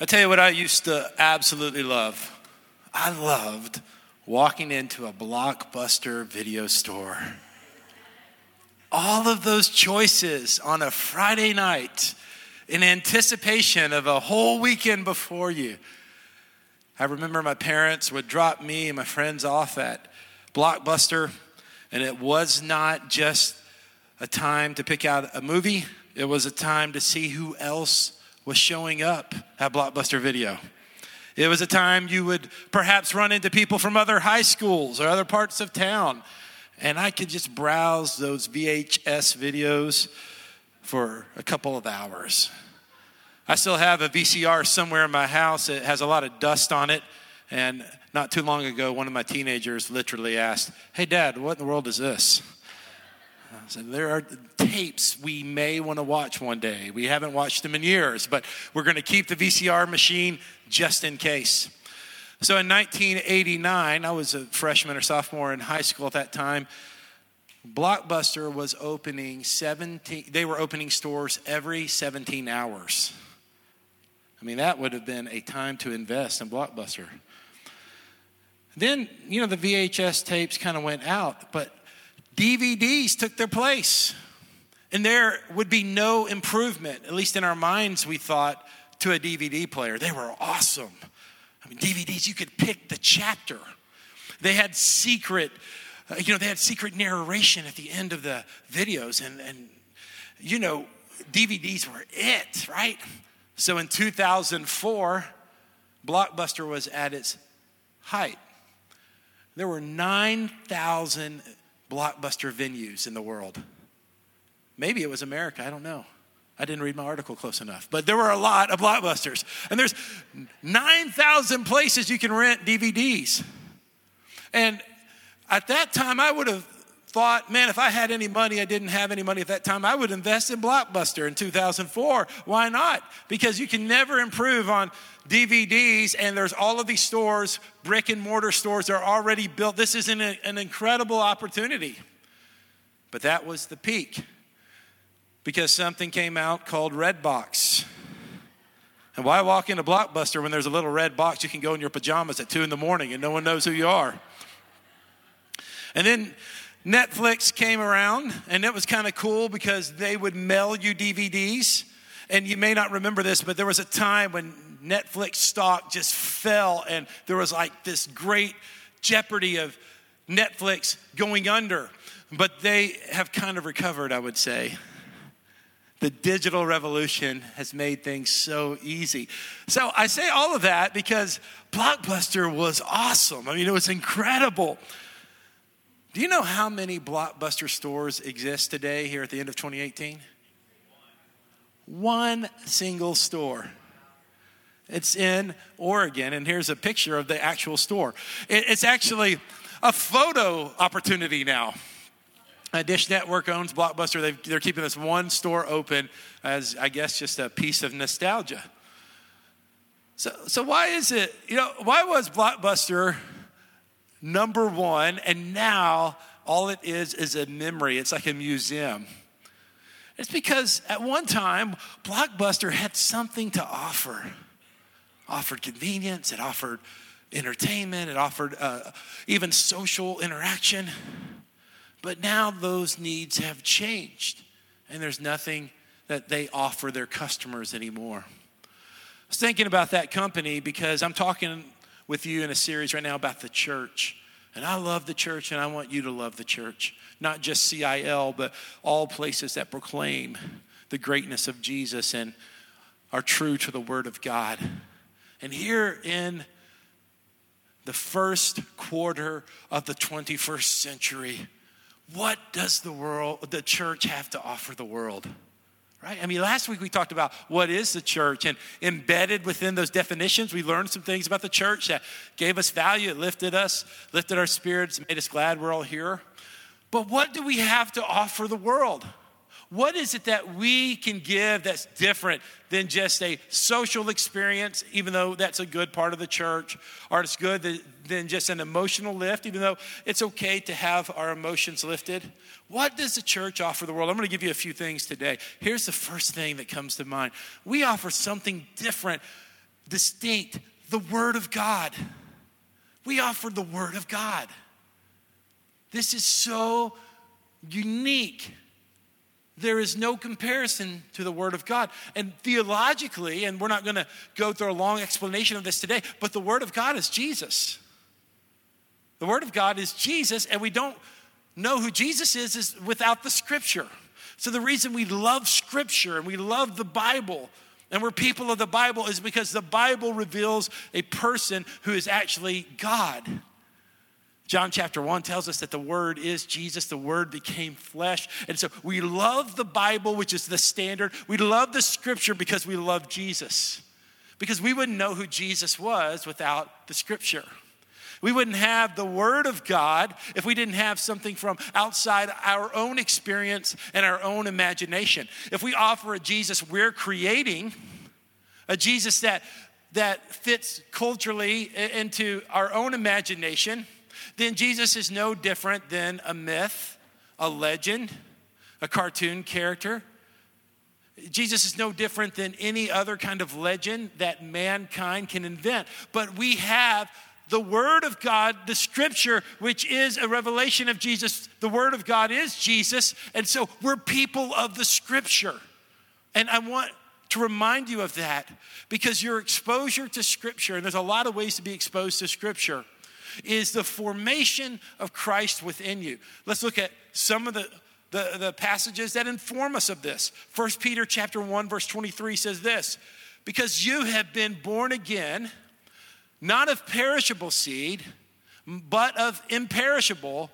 I tell you what, I used to absolutely love. I loved walking into a blockbuster video store. All of those choices on a Friday night in anticipation of a whole weekend before you. I remember my parents would drop me and my friends off at Blockbuster, and it was not just a time to pick out a movie, it was a time to see who else was showing up at Blockbuster Video. It was a time you would perhaps run into people from other high schools or other parts of town. And I could just browse those VHS videos for a couple of hours. I still have a VCR somewhere in my house. It has a lot of dust on it. And not too long ago, one of my teenagers literally asked, Hey, Dad, what in the world is this? Said, There are tapes we may want to watch one day. We haven't watched them in years, but we're going to keep the VCR machine just in case. So in 1989, I was a freshman or sophomore in high school at that time. Blockbuster was opening 17, they were opening stores every 17 hours. I mean, that would have been a time to invest in Blockbuster. Then, you know, the VHS tapes kind of went out, but DVDs took their place. And there would be no improvement, at least in our minds, we thought, to a DVD player. They were awesome. I mean, DVDs, you could pick the chapter. They had secret uh, you know, they had secret narration at the end of the videos, and, and you know, DVDs were it, right? So in 2004, Blockbuster was at its height. There were 9,000 Blockbuster venues in the world. Maybe it was America, I don't know. I didn't read my article close enough, but there were a lot of blockbusters. And there's 9,000 places you can rent DVDs. And at that time, I would have thought, man, if I had any money, I didn't have any money at that time, I would invest in Blockbuster in 2004. Why not? Because you can never improve on DVDs, and there's all of these stores, brick and mortar stores, are already built. This is an, an incredible opportunity. But that was the peak because something came out called Redbox. And why walk into Blockbuster when there's a little red box you can go in your pajamas at 2 in the morning and no one knows who you are? And then Netflix came around, and it was kind of cool because they would mail you DVDs. And you may not remember this, but there was a time when Netflix stock just fell, and there was like this great jeopardy of Netflix going under. But they have kind of recovered, I would say. The digital revolution has made things so easy. So I say all of that because Blockbuster was awesome. I mean, it was incredible. Do you know how many blockbuster stores exist today here at the end of 2018? One single store. It's in Oregon, and here's a picture of the actual store. It's actually a photo opportunity now. Uh, Dish Network owns Blockbuster. they are keeping this one store open as, I guess, just a piece of nostalgia. So, so why is it, you know, why was Blockbuster number one, and now all it is is a memory. It's like a museum. It's because at one time, Blockbuster had something to offer. Offered convenience, it offered entertainment, it offered uh, even social interaction. But now those needs have changed, and there's nothing that they offer their customers anymore. I was thinking about that company because I'm talking with you in a series right now about the church. And I love the church, and I want you to love the church. Not just CIL, but all places that proclaim the greatness of Jesus and are true to the Word of God. And here in the first quarter of the 21st century, what does the world, the church have to offer the world? Right? I mean, last week we talked about what is the church, and embedded within those definitions, we learned some things about the church that gave us value, it lifted us, lifted our spirits, made us glad we're all here. But what do we have to offer the world? What is it that we can give that's different than just a social experience, even though that's a good part of the church, or it's good than just an emotional lift, even though it's okay to have our emotions lifted? What does the church offer the world? I'm going to give you a few things today. Here's the first thing that comes to mind we offer something different distinct the Word of God. We offer the Word of God. This is so unique. There is no comparison to the Word of God. And theologically, and we're not going to go through a long explanation of this today, but the Word of God is Jesus. The Word of God is Jesus, and we don't know who Jesus is, is without the Scripture. So the reason we love Scripture and we love the Bible and we're people of the Bible is because the Bible reveals a person who is actually God. John chapter 1 tells us that the Word is Jesus, the Word became flesh. And so we love the Bible, which is the standard. We love the Scripture because we love Jesus. Because we wouldn't know who Jesus was without the Scripture. We wouldn't have the Word of God if we didn't have something from outside our own experience and our own imagination. If we offer a Jesus we're creating, a Jesus that, that fits culturally into our own imagination, then Jesus is no different than a myth, a legend, a cartoon character. Jesus is no different than any other kind of legend that mankind can invent. But we have the Word of God, the Scripture, which is a revelation of Jesus. The Word of God is Jesus. And so we're people of the Scripture. And I want to remind you of that because your exposure to Scripture, and there's a lot of ways to be exposed to Scripture, is the formation of Christ within you. Let's look at some of the the, the passages that inform us of this. First Peter chapter 1, verse 23 says this: because you have been born again not of perishable seed, but of imperishable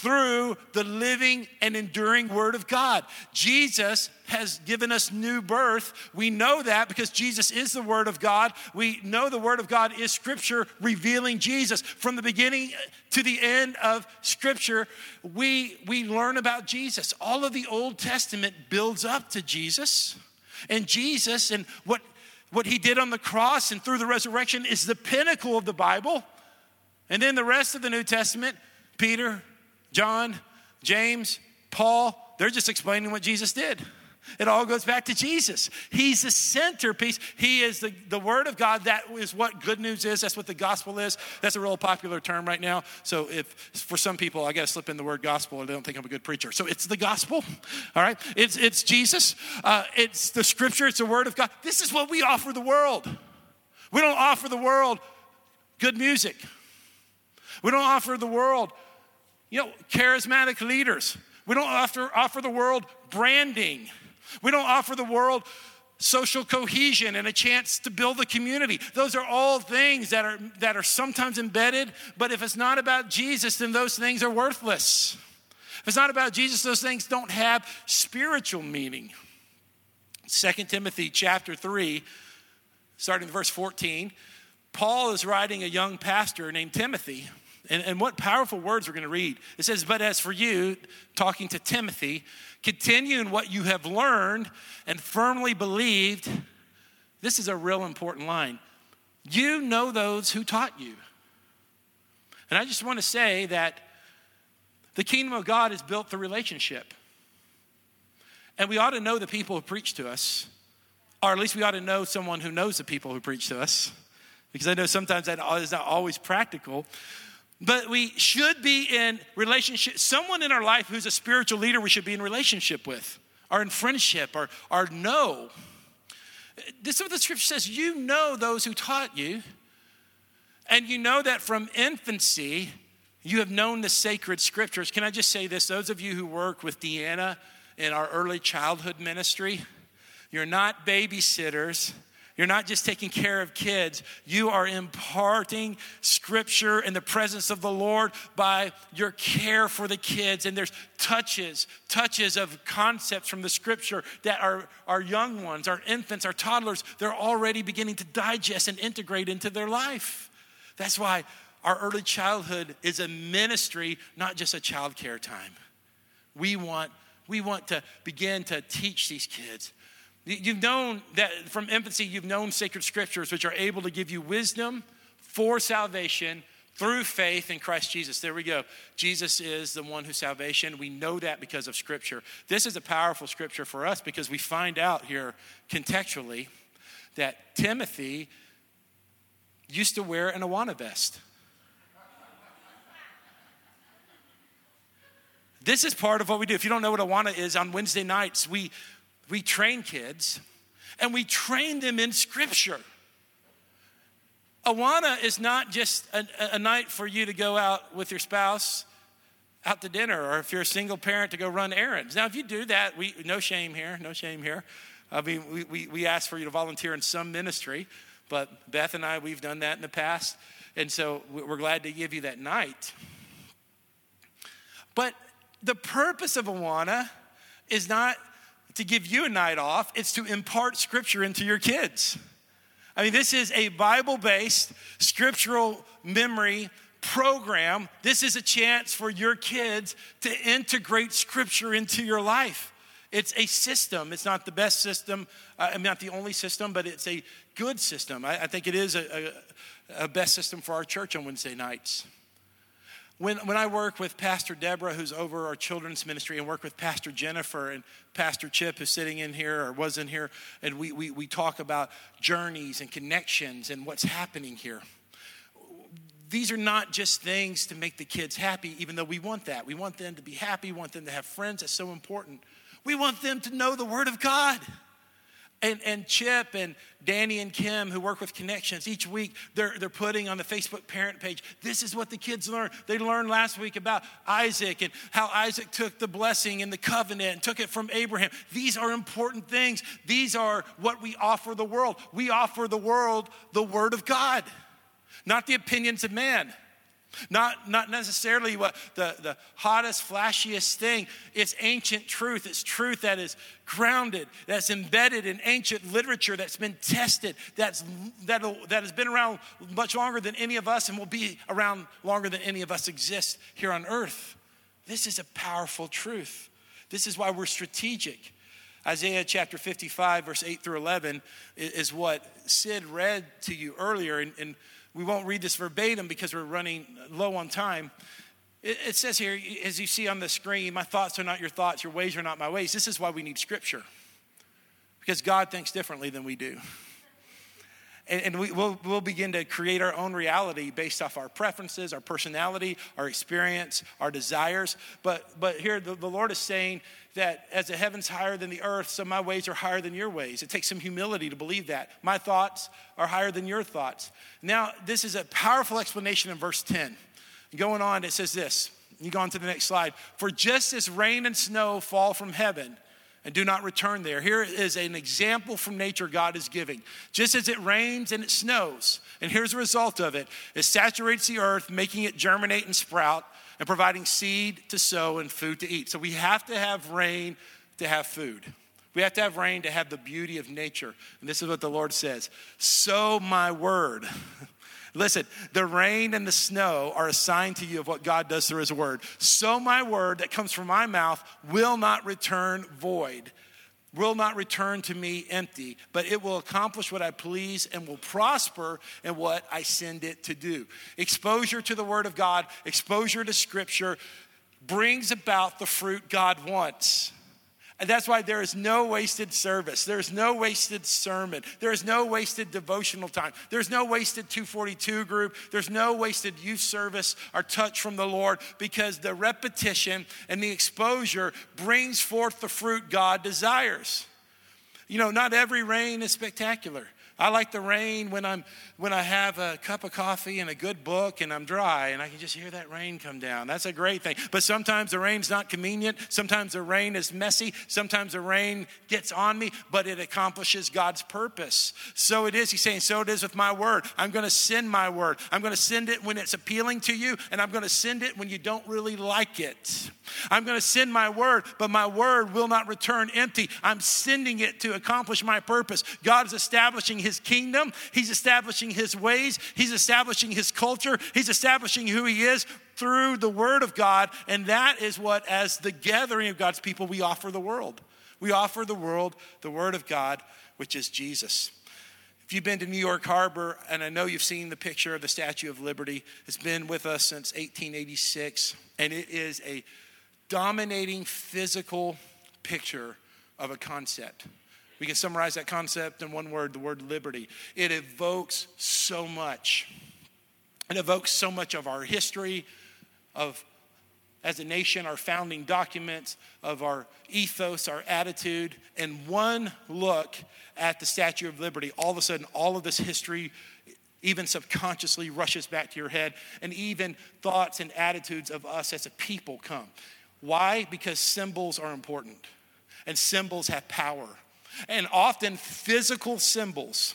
through the living and enduring Word of God. Jesus has given us new birth. We know that because Jesus is the Word of God. We know the Word of God is Scripture revealing Jesus. From the beginning to the end of Scripture, we, we learn about Jesus. All of the Old Testament builds up to Jesus. And Jesus and what what he did on the cross and through the resurrection is the pinnacle of the Bible. And then the rest of the New Testament, Peter, John, James, Paul, they're just explaining what Jesus did. It all goes back to Jesus. He's the centerpiece. He is the, the Word of God. That is what good news is. That's what the gospel is. That's a real popular term right now. So, if for some people, I got to slip in the word gospel or they don't think I'm a good preacher. So, it's the gospel, all right? It's, it's Jesus, uh, it's the scripture, it's the Word of God. This is what we offer the world. We don't offer the world good music, we don't offer the world, you know, charismatic leaders. We don't offer, offer the world branding. We don't offer the world social cohesion and a chance to build a community. Those are all things that are, that are sometimes embedded, but if it's not about Jesus, then those things are worthless. If it's not about Jesus, those things don't have spiritual meaning. 2 Timothy chapter 3, starting in verse 14, Paul is writing a young pastor named Timothy. And, and what powerful words we're going to read. It says, But as for you, talking to Timothy, continue in what you have learned and firmly believed. This is a real important line. You know those who taught you. And I just want to say that the kingdom of God is built through relationship. And we ought to know the people who preach to us, or at least we ought to know someone who knows the people who preach to us, because I know sometimes that is not always practical. But we should be in relationship, someone in our life who's a spiritual leader we should be in relationship with, or in friendship, or, or know. This is what the scripture says you know those who taught you, and you know that from infancy you have known the sacred scriptures. Can I just say this? Those of you who work with Deanna in our early childhood ministry, you're not babysitters you're not just taking care of kids, you are imparting scripture in the presence of the Lord by your care for the kids. And there's touches, touches of concepts from the scripture that our, our young ones, our infants, our toddlers, they're already beginning to digest and integrate into their life. That's why our early childhood is a ministry, not just a child care time. We want, we want to begin to teach these kids You've known that from infancy, you've known sacred scriptures, which are able to give you wisdom for salvation through faith in Christ Jesus. There we go. Jesus is the one who's salvation. We know that because of scripture. This is a powerful scripture for us because we find out here contextually that Timothy used to wear an Awana vest. This is part of what we do. If you don't know what Awana is, on Wednesday nights, we, we train kids and we train them in Scripture. Awana is not just a, a, night for you to go out with your spouse out to dinner, or if you're a single parent to go run errands. Now, if you do that, we no shame here, no shame here. I mean, we, we, we ask for you to volunteer in some ministry, but Beth and I, we've done that in the past, and so we're glad to give you that night. But the purpose of Awana is not to give you a night off, it's to impart scripture into your kids. I mean, this is a Bible based scriptural memory program. This is a chance for your kids to integrate scripture into your life. It's a system. It's not the best system, uh, not the only system, but it's a good system. I, I think it is a, a, a best system for our church on Wednesday nights. When, when I work with Pastor Deborah, who's over our children's ministry, and work with Pastor Jennifer and Pastor Chip, who's sitting in here or was in here, and we, we, we talk about journeys and connections and what's happening here. These are not just things to make the kids happy, even though we want that. We want them to be happy, we want them to have friends. That's so important. We want them to know the Word of God and, and Chip and Danny and Kim, who work with Connections, each week they're, they're putting on the Facebook parent page, this is what the kids learn. They learned last week about Isaac and how Isaac took the blessing and the covenant and took it from Abraham. These are important things. These are what we offer the world. We offer the world the Word of God, not the opinions of man. Not, not necessarily what the, the hottest, flashiest thing. It's ancient truth. It's truth that is grounded, that's embedded in ancient literature, that's been tested, that's, that, that has been around much longer than any of us and will be around longer than any of us exist here on earth. This is a powerful truth. This is why we're strategic. Isaiah chapter 55, verse 8 through 11, is what Sid read to you earlier. And, and we won't read this verbatim because we're running low on time. It, it says here, as you see on the screen, my thoughts are not your thoughts, your ways are not my ways. This is why we need scripture because God thinks differently than we do. And, and we, will we'll begin to create our own reality based off our preferences, our personality, our experience, our desires. But, but here, the, the Lord is saying that as the heavens higher than the earth, so my ways are higher than your ways. It takes some humility to believe that. My thoughts are higher than your thoughts. Now, this is a powerful explanation in verse 10. Going on, it says this. You go on to the next slide. For just as rain and snow fall from heaven and do not return there. Here is an example from nature God is giving. Just as it rains and it snows, and here's the result of it it saturates the earth, making it germinate and sprout and providing seed to sow and food to eat. So we have to have rain to have food. We have to have rain to have the beauty of nature. And this is what the Lord says Sow my word. Listen, the rain and the snow are a sign to you of what God does through His word. So my word that comes from my mouth will not return void will not return to me empty, but it will accomplish what I please and will prosper in what I send it to do. Exposure to the Word of God, exposure to Scripture brings about the fruit God wants. And that's why there is no wasted service. There's no wasted sermon. There's no wasted devotional time. There's no wasted 242 group. There's no wasted youth service or touch from the Lord because the repetition and the exposure brings forth the fruit God desires. You know, not every rain is spectacular. I like the rain when I'm when I have a cup of coffee and a good book and I'm dry and I can just hear that rain come down. That's a great thing. But sometimes the rain's not convenient. Sometimes the rain is messy. Sometimes the rain gets on me, but it accomplishes God's purpose. So it is. He's saying, so it is with my word. I'm going to send my word. I'm going to send it when it's appealing to you, and I'm going to send it when you don't really like it. I'm going to send my word, but my word will not return empty. I'm sending it to accomplish my purpose. God is establishing his kingdom, he's establishing his ways, he's establishing his culture, he's establishing who he is through the word of God. And that is what, as the gathering of God's people, we offer the world. We offer the world the word of God, which is Jesus. If you've been to New York Harbor, and I know you've seen the picture of the Statue of Liberty, it's been with us since 1886, and it is a dominating physical picture of a concept. We can summarize that concept in one word the word liberty. It evokes so much. It evokes so much of our history, of as a nation, our founding documents, of our ethos, our attitude. And one look at the Statue of Liberty, all of a sudden, all of this history, even subconsciously, rushes back to your head, and even thoughts and attitudes of us as a people come. Why? Because symbols are important, and symbols have power. And often, physical symbols,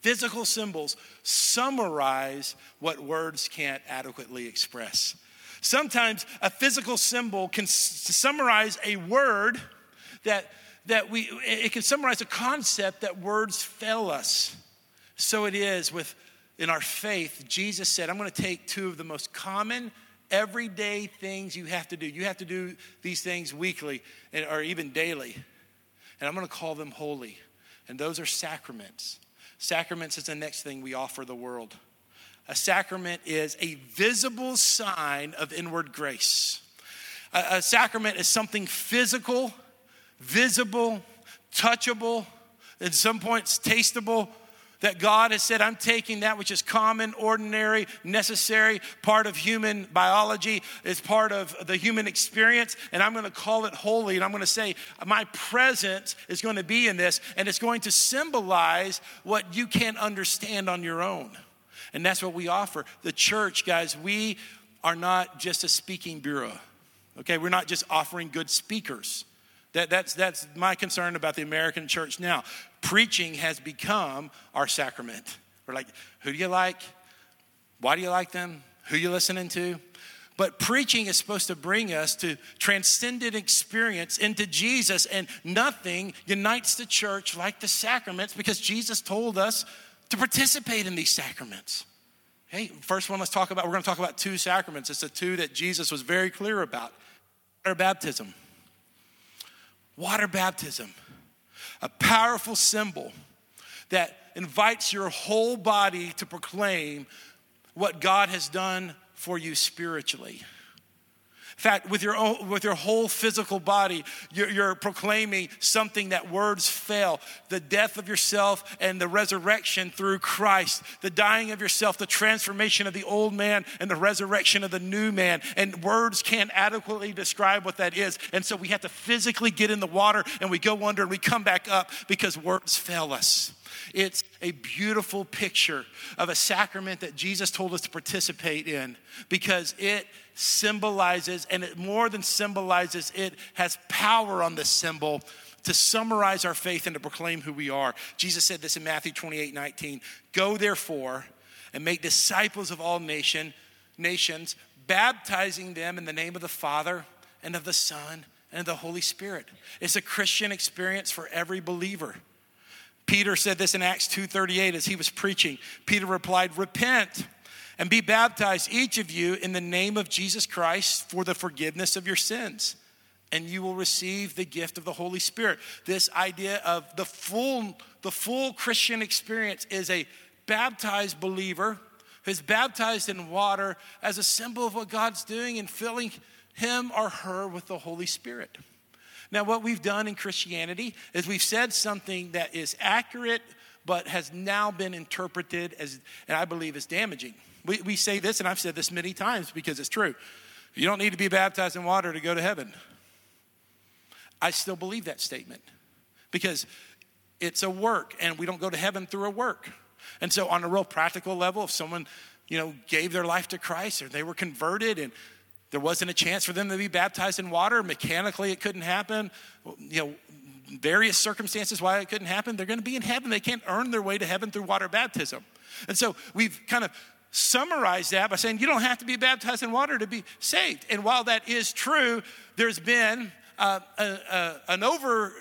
physical symbols summarize what words can't adequately express. Sometimes a physical symbol can summarize a word that, that we, it can summarize a concept that words fail us. So it is with in our faith. Jesus said, I'm going to take two of the most common everyday things you have to do. You have to do these things weekly or even daily and I'm going to call them holy. And those are sacraments. Sacraments is the next thing we offer the world. A sacrament is a visible sign of inward grace. A, a sacrament is something physical, visible, touchable, at some points tasteable, that God has said, I'm taking that which is common, ordinary, necessary, part of human biology, is part of the human experience, and I'm going to call it holy. And I'm going to say, my presence is going to be in this, and it's going to symbolize what you can't understand on your own. And that's what we offer. The church, guys, we are not just a speaking bureau. Okay, we're not just offering good speakers. That, that's, that's my concern about the American church now. Preaching has become our sacrament. We're like, who do you like? Why do you like them? Who you listening to? But preaching is supposed to bring us to transcendent experience into Jesus, and nothing unites the church like the sacraments because Jesus told us to participate in these sacraments. Hey, first one, let's talk about, we're going to talk about two sacraments. It's the two that Jesus was very clear about. Water baptism water baptism, a powerful symbol that invites your whole body to proclaim what God has done for you spiritually fact, with your, own, with your whole physical body, you're, you're proclaiming something that words fail the death of yourself and the resurrection through Christ, the dying of yourself, the transformation of the old man and the resurrection of the new man. And words can't adequately describe what that is. And so we have to physically get in the water and we go under and we come back up because words fail us. It's a beautiful picture of a sacrament that Jesus told us to participate in because it symbolizes, and it more than symbolizes, it has power on the symbol to summarize our faith and to proclaim who we are. Jesus said this in Matthew 28 19. Go therefore and make disciples of all nation, nations, baptizing them in the name of the Father and of the Son and of the Holy Spirit. It's a Christian experience for every believer. Peter said this in Acts 2:38 as he was preaching. Peter replied, "Repent and be baptized each of you in the name of Jesus Christ for the forgiveness of your sins." And you will receive the gift of the Holy Spirit. This idea of the full the full Christian experience is a baptized believer who's baptized in water as a symbol of what God's doing in filling him or her with the Holy Spirit. Now, what we've done in Christianity is we've said something that is accurate, but has now been interpreted as, and I believe is damaging. We, we say this, and I've said this many times because it's true. You don't need to be baptized in water to go to heaven. I still believe that statement because it's a work, and we don't go to heaven through a work. And so, on a real practical level, if someone you know gave their life to Christ or they were converted and there wasn't a chance for them to be baptized in water. Mechanically, it couldn't happen. You know, various circumstances why it couldn't happen. They're going to be in heaven. They can't earn their way to heaven through water baptism. And so we've kind of summarized that by saying you don't have to be baptized in water to be saved. And while that is true, there's been uh, a, a, an over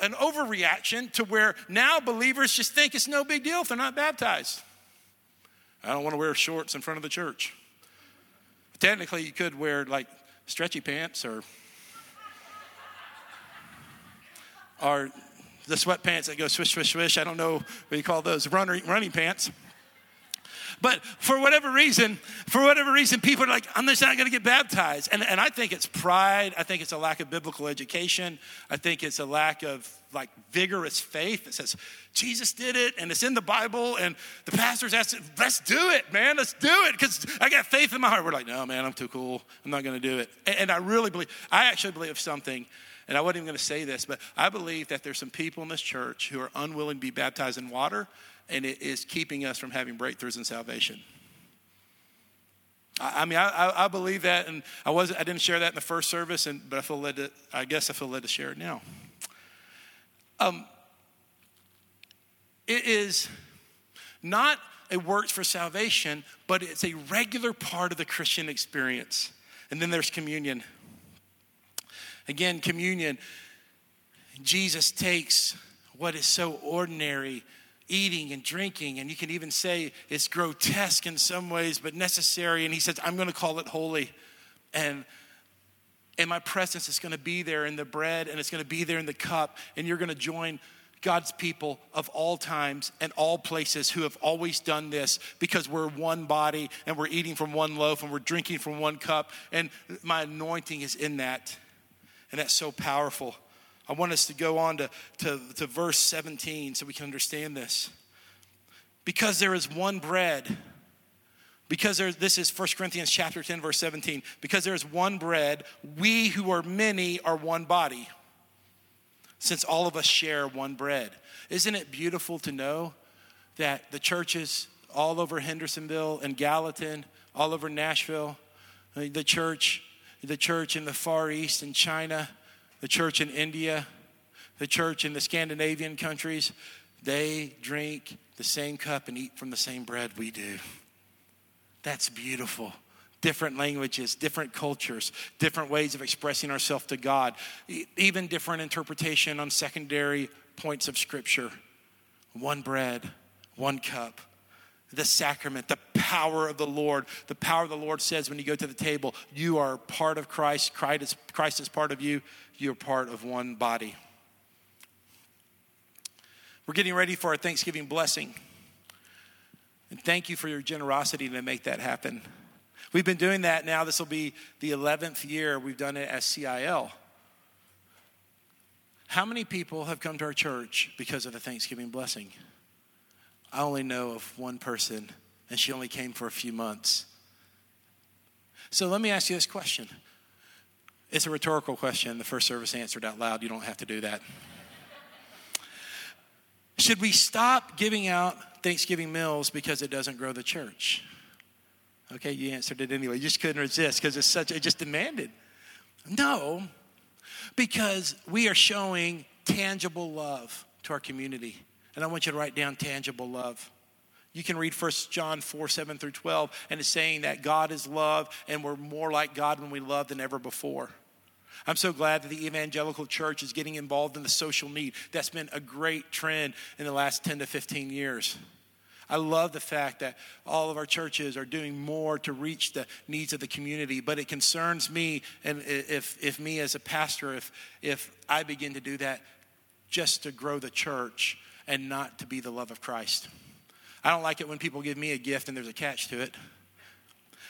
an overreaction to where now believers just think it's no big deal if they're not baptized. I don't want to wear shorts in front of the church. Technically, you could wear like stretchy pants or or the sweatpants that go swish, swish, swish. I don't know what you call those running, running pants. But for whatever reason, for whatever reason, people are like, I'm just not going to get baptized. And, and I think it's pride. I think it's a lack of biblical education. I think it's a lack of like vigorous faith that says Jesus did it and it's in the Bible and the pastor's asked, let's do it, man, let's do it because I got faith in my heart. We're like, no, man, I'm too cool. I'm not going to do it. And, I really believe, I actually believe something, and I wasn't even going to say this, but I believe that there's some people in this church who are unwilling to be baptized in water and it is keeping us from having breakthroughs in salvation. I, mean, I, I, believe that, and I was I didn't share that in the first service, and but I feel led to. I guess I feel led to share it now. Um, it is not a works for salvation, but it's a regular part of the Christian experience. And then there's communion. Again, communion. Jesus takes what is so ordinary eating and drinking, and you can even say it's grotesque in some ways, but necessary. And he says, I'm going to call it holy. And and my presence is going to be there in the bread and it's going to be there in the cup and you're going to join God's people of all times and all places who have always done this because we're one body and we're eating from one loaf and we're drinking from one cup and my anointing is in that and that's so powerful I want us to go on to, to, to verse 17 so we can understand this. Because there is one bread, because there, this is 1 Corinthians chapter 10, verse 17. Because there is one bread, we who are many are one body, since all of us share one bread. Isn't it beautiful to know that the churches all over Hendersonville and Gallatin, all over Nashville, the church, the church in the Far East in China, the church in India, the church in the Scandinavian countries, they drink the same cup and eat from the same bread we do. That's beautiful. Different languages, different cultures, different ways of expressing ourselves to God, even different interpretation on secondary points of Scripture. One bread, one cup the sacrament, the power of the Lord. The power of the Lord says when you go to the table, you are part of Christ, Christ is, Christ is part of you, you're part of one body. We're getting ready for our Thanksgiving blessing. And thank you for your generosity to make that happen. We've been doing that now. This will be the 11th year we've done it as CIL. How many people have come to our church because of the Thanksgiving blessing? I only know of one person, and she only came for a few months. So let me ask you this question. It's a rhetorical question. The first service answered out loud. You don't have to do that. Should we stop giving out Thanksgiving meals because it doesn't grow the church? Okay, you answered it anyway. You just couldn't resist because it's such, it just demanded. No, because we are showing tangible love to our community. And I want you to write down tangible love. You can read 1 John 4 7 through 12, and it's saying that God is love, and we're more like God when we love than ever before. I'm so glad that the evangelical church is getting involved in the social need. That's been a great trend in the last 10 to 15 years. I love the fact that all of our churches are doing more to reach the needs of the community, but it concerns me, and if, if me as a pastor, if, if I begin to do that just to grow the church, and not to be the love of Christ. I don't like it when people give me a gift and there's a catch to it.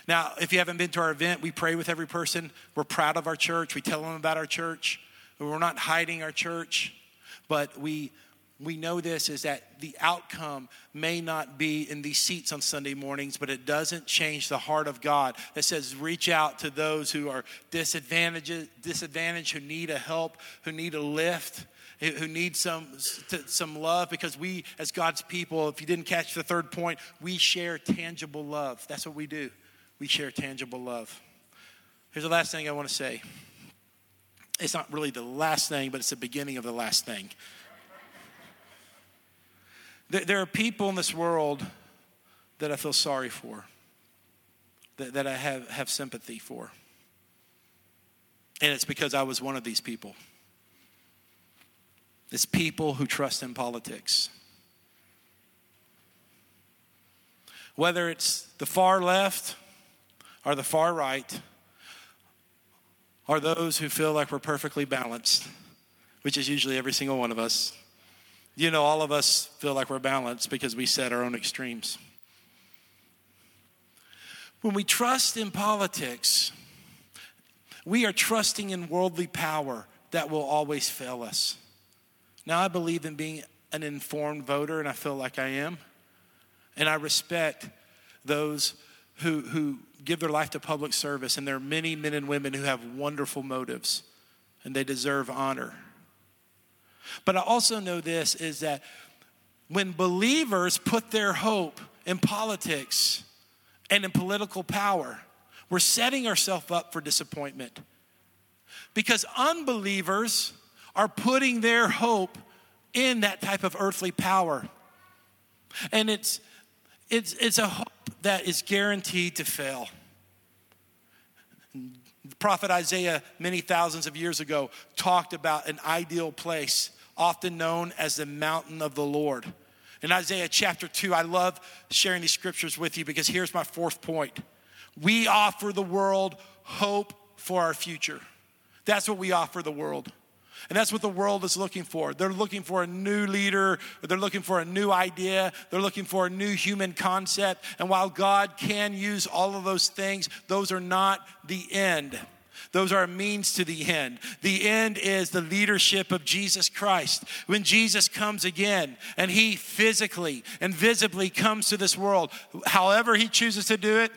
Now, if you haven't been to our event, we pray with every person. We're proud of our church. We tell them about our church. We're not hiding our church, but we we know this is that the outcome may not be in these seats on Sunday mornings, but it doesn't change the heart of God that says, reach out to those who are disadvantaged, disadvantaged who need a help, who need a lift who need some, some love because we, as God's people, if you didn't catch the third point, we share tangible love. That's what we do. We share tangible love. Here's the last thing I want to say. It's not really the last thing, but it's the beginning of the last thing. There are people in this world that I feel sorry for, that, that I have, have sympathy for. And it's because I was one of these people. It's people who trust in politics. Whether it's the far left or the far right, or those who feel like we're perfectly balanced, which is usually every single one of us. You know, all of us feel like we're balanced because we set our own extremes. When we trust in politics, we are trusting in worldly power that will always fail us. Now, I believe in being an informed voter, and I feel like I am. And I respect those who, who give their life to public service, and there are many men and women who have wonderful motives, and they deserve honor. But I also know this is that when believers put their hope in politics and in political power, we're setting ourselves up for disappointment. Because unbelievers are putting their hope in that type of earthly power. And it's, it's, it's a hope that is guaranteed to fail. The prophet Isaiah, many thousands of years ago, talked about an ideal place, often known as the mountain of the Lord. In Isaiah chapter 2, I love sharing these scriptures with you because here's my fourth point. We offer the world hope for our future. That's what we offer the world. And that's what the world is looking for. They're looking for a new leader, they're looking for a new idea, they're looking for a new human concept. And while God can use all of those things, those are not the end. Those are means to the end. The end is the leadership of Jesus Christ. When Jesus comes again and he physically and visibly comes to this world, however he chooses to do it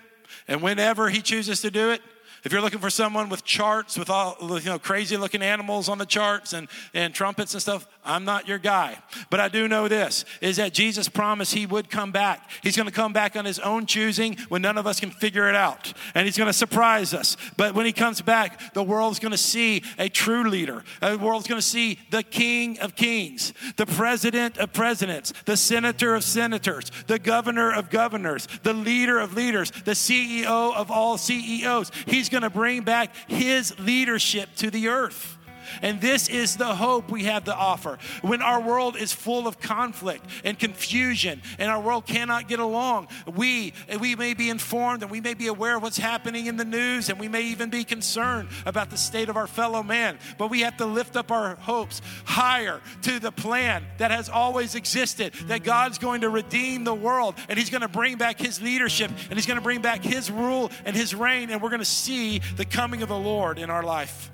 and whenever he chooses to do it, if you're looking for someone with charts, with all you know, crazy looking animals on the charts and, and trumpets and stuff, I'm not your guy. But I do know this is that Jesus promised he would come back. He's going to come back on his own choosing when none of us can figure it out. And he's going to surprise us. But when he comes back, the world's going to see a true leader. Uh, the world's going to see the king of kings, the president of presidents, the senator of senators, the governor of governors, the leader of leaders, the CEO of all CEOs. He's going to bring back his leadership to the earth. And this is the hope we have to offer. When our world is full of conflict and confusion and our world cannot get along, we, we may be informed and we may be aware of what's happening in the news and we may even be concerned about the state of our fellow man. But we have to lift up our hopes higher to the plan that has always existed that God's going to redeem the world and He's going to bring back His leadership and He's going to bring back His rule and His reign, and we're going to see the coming of the Lord in our life.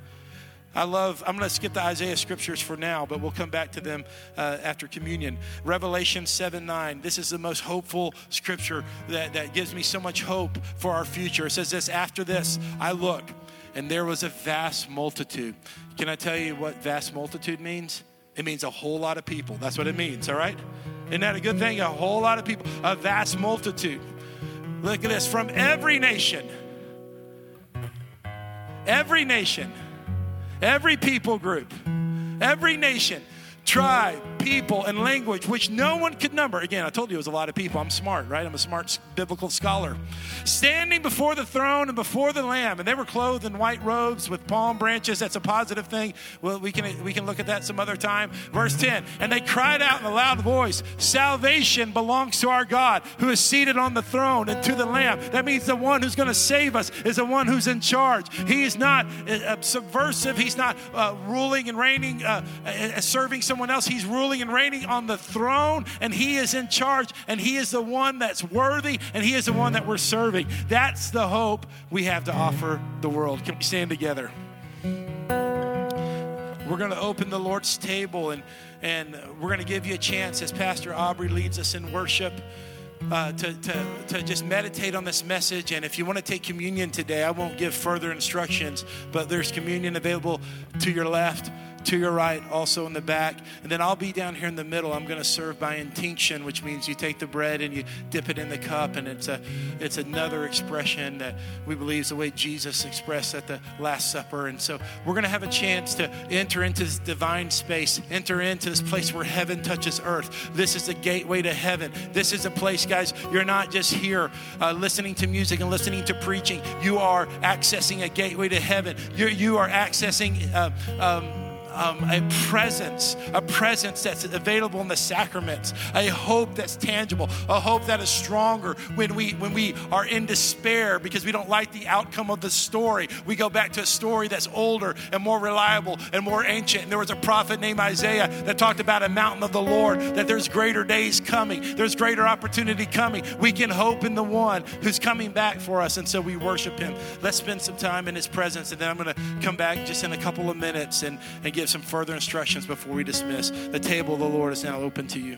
I love, I'm going to skip the Isaiah scriptures for now, but we'll come back to them uh, after communion. Revelation 7 9. This is the most hopeful scripture that, that gives me so much hope for our future. It says this After this, I look, and there was a vast multitude. Can I tell you what vast multitude means? It means a whole lot of people. That's what it means, all right? Isn't that a good thing? A whole lot of people, a vast multitude. Look at this from every nation. Every nation every people group, every nation, tribe, people, and language which no one could number. Again, I told you it was a lot of people. I'm smart, right? I'm a smart biblical scholar. Standing before the throne and before the Lamb, and they were clothed in white robes with palm branches. That's a positive thing. Well, we can we can look at that some other time. Verse 10. And they cried out in a loud voice, Salvation belongs to our God who is seated on the throne and to the Lamb. That means the one who's going to save us is the one who's in charge. He's not uh, subversive. He's not uh, ruling and reigning, uh, uh serving someone else. He's ruling ruling and reigning on the throne, and He is in charge, and He is the one that's worthy, and He is the one that we're serving. That's the hope we have to offer the world. Can we stand together? We're going to open the Lord's table, and, and we're going to give you a chance as Pastor Aubrey leads us in worship. Uh, to, to, to just meditate on this message. And if you want to take communion today, I won't give further instructions, but there's communion available to your left to your right, also in the back. And then I'll be down here in the middle. I'm going to serve by intinction, which means you take the bread and you dip it in the cup. And it's, a, it's another expression that we believe is the way Jesus expressed at the Last Supper. And so we're going to have a chance to enter into this divine space, enter into this place where heaven touches earth. This is the gateway to heaven. This is a place, guys, you're not just here uh, listening to music and listening to preaching. You are accessing a gateway to heaven. You're, you are accessing. Uh, um, um, a presence, a presence that's available in the sacraments, a hope that's tangible, a hope that is stronger when we when we are in despair because we don't like the outcome of the story. We go back to a story that's older and more reliable and more ancient. And there was a prophet named Isaiah that talked about a mountain of the Lord, that there's greater days coming, there's greater opportunity coming. We can hope in the one who's coming back for us, and so we worship him. Let's spend some time in his presence, and then I'm going to come back just in a couple of minutes and, and give some further instructions before we dismiss. The table of the Lord is now open to you.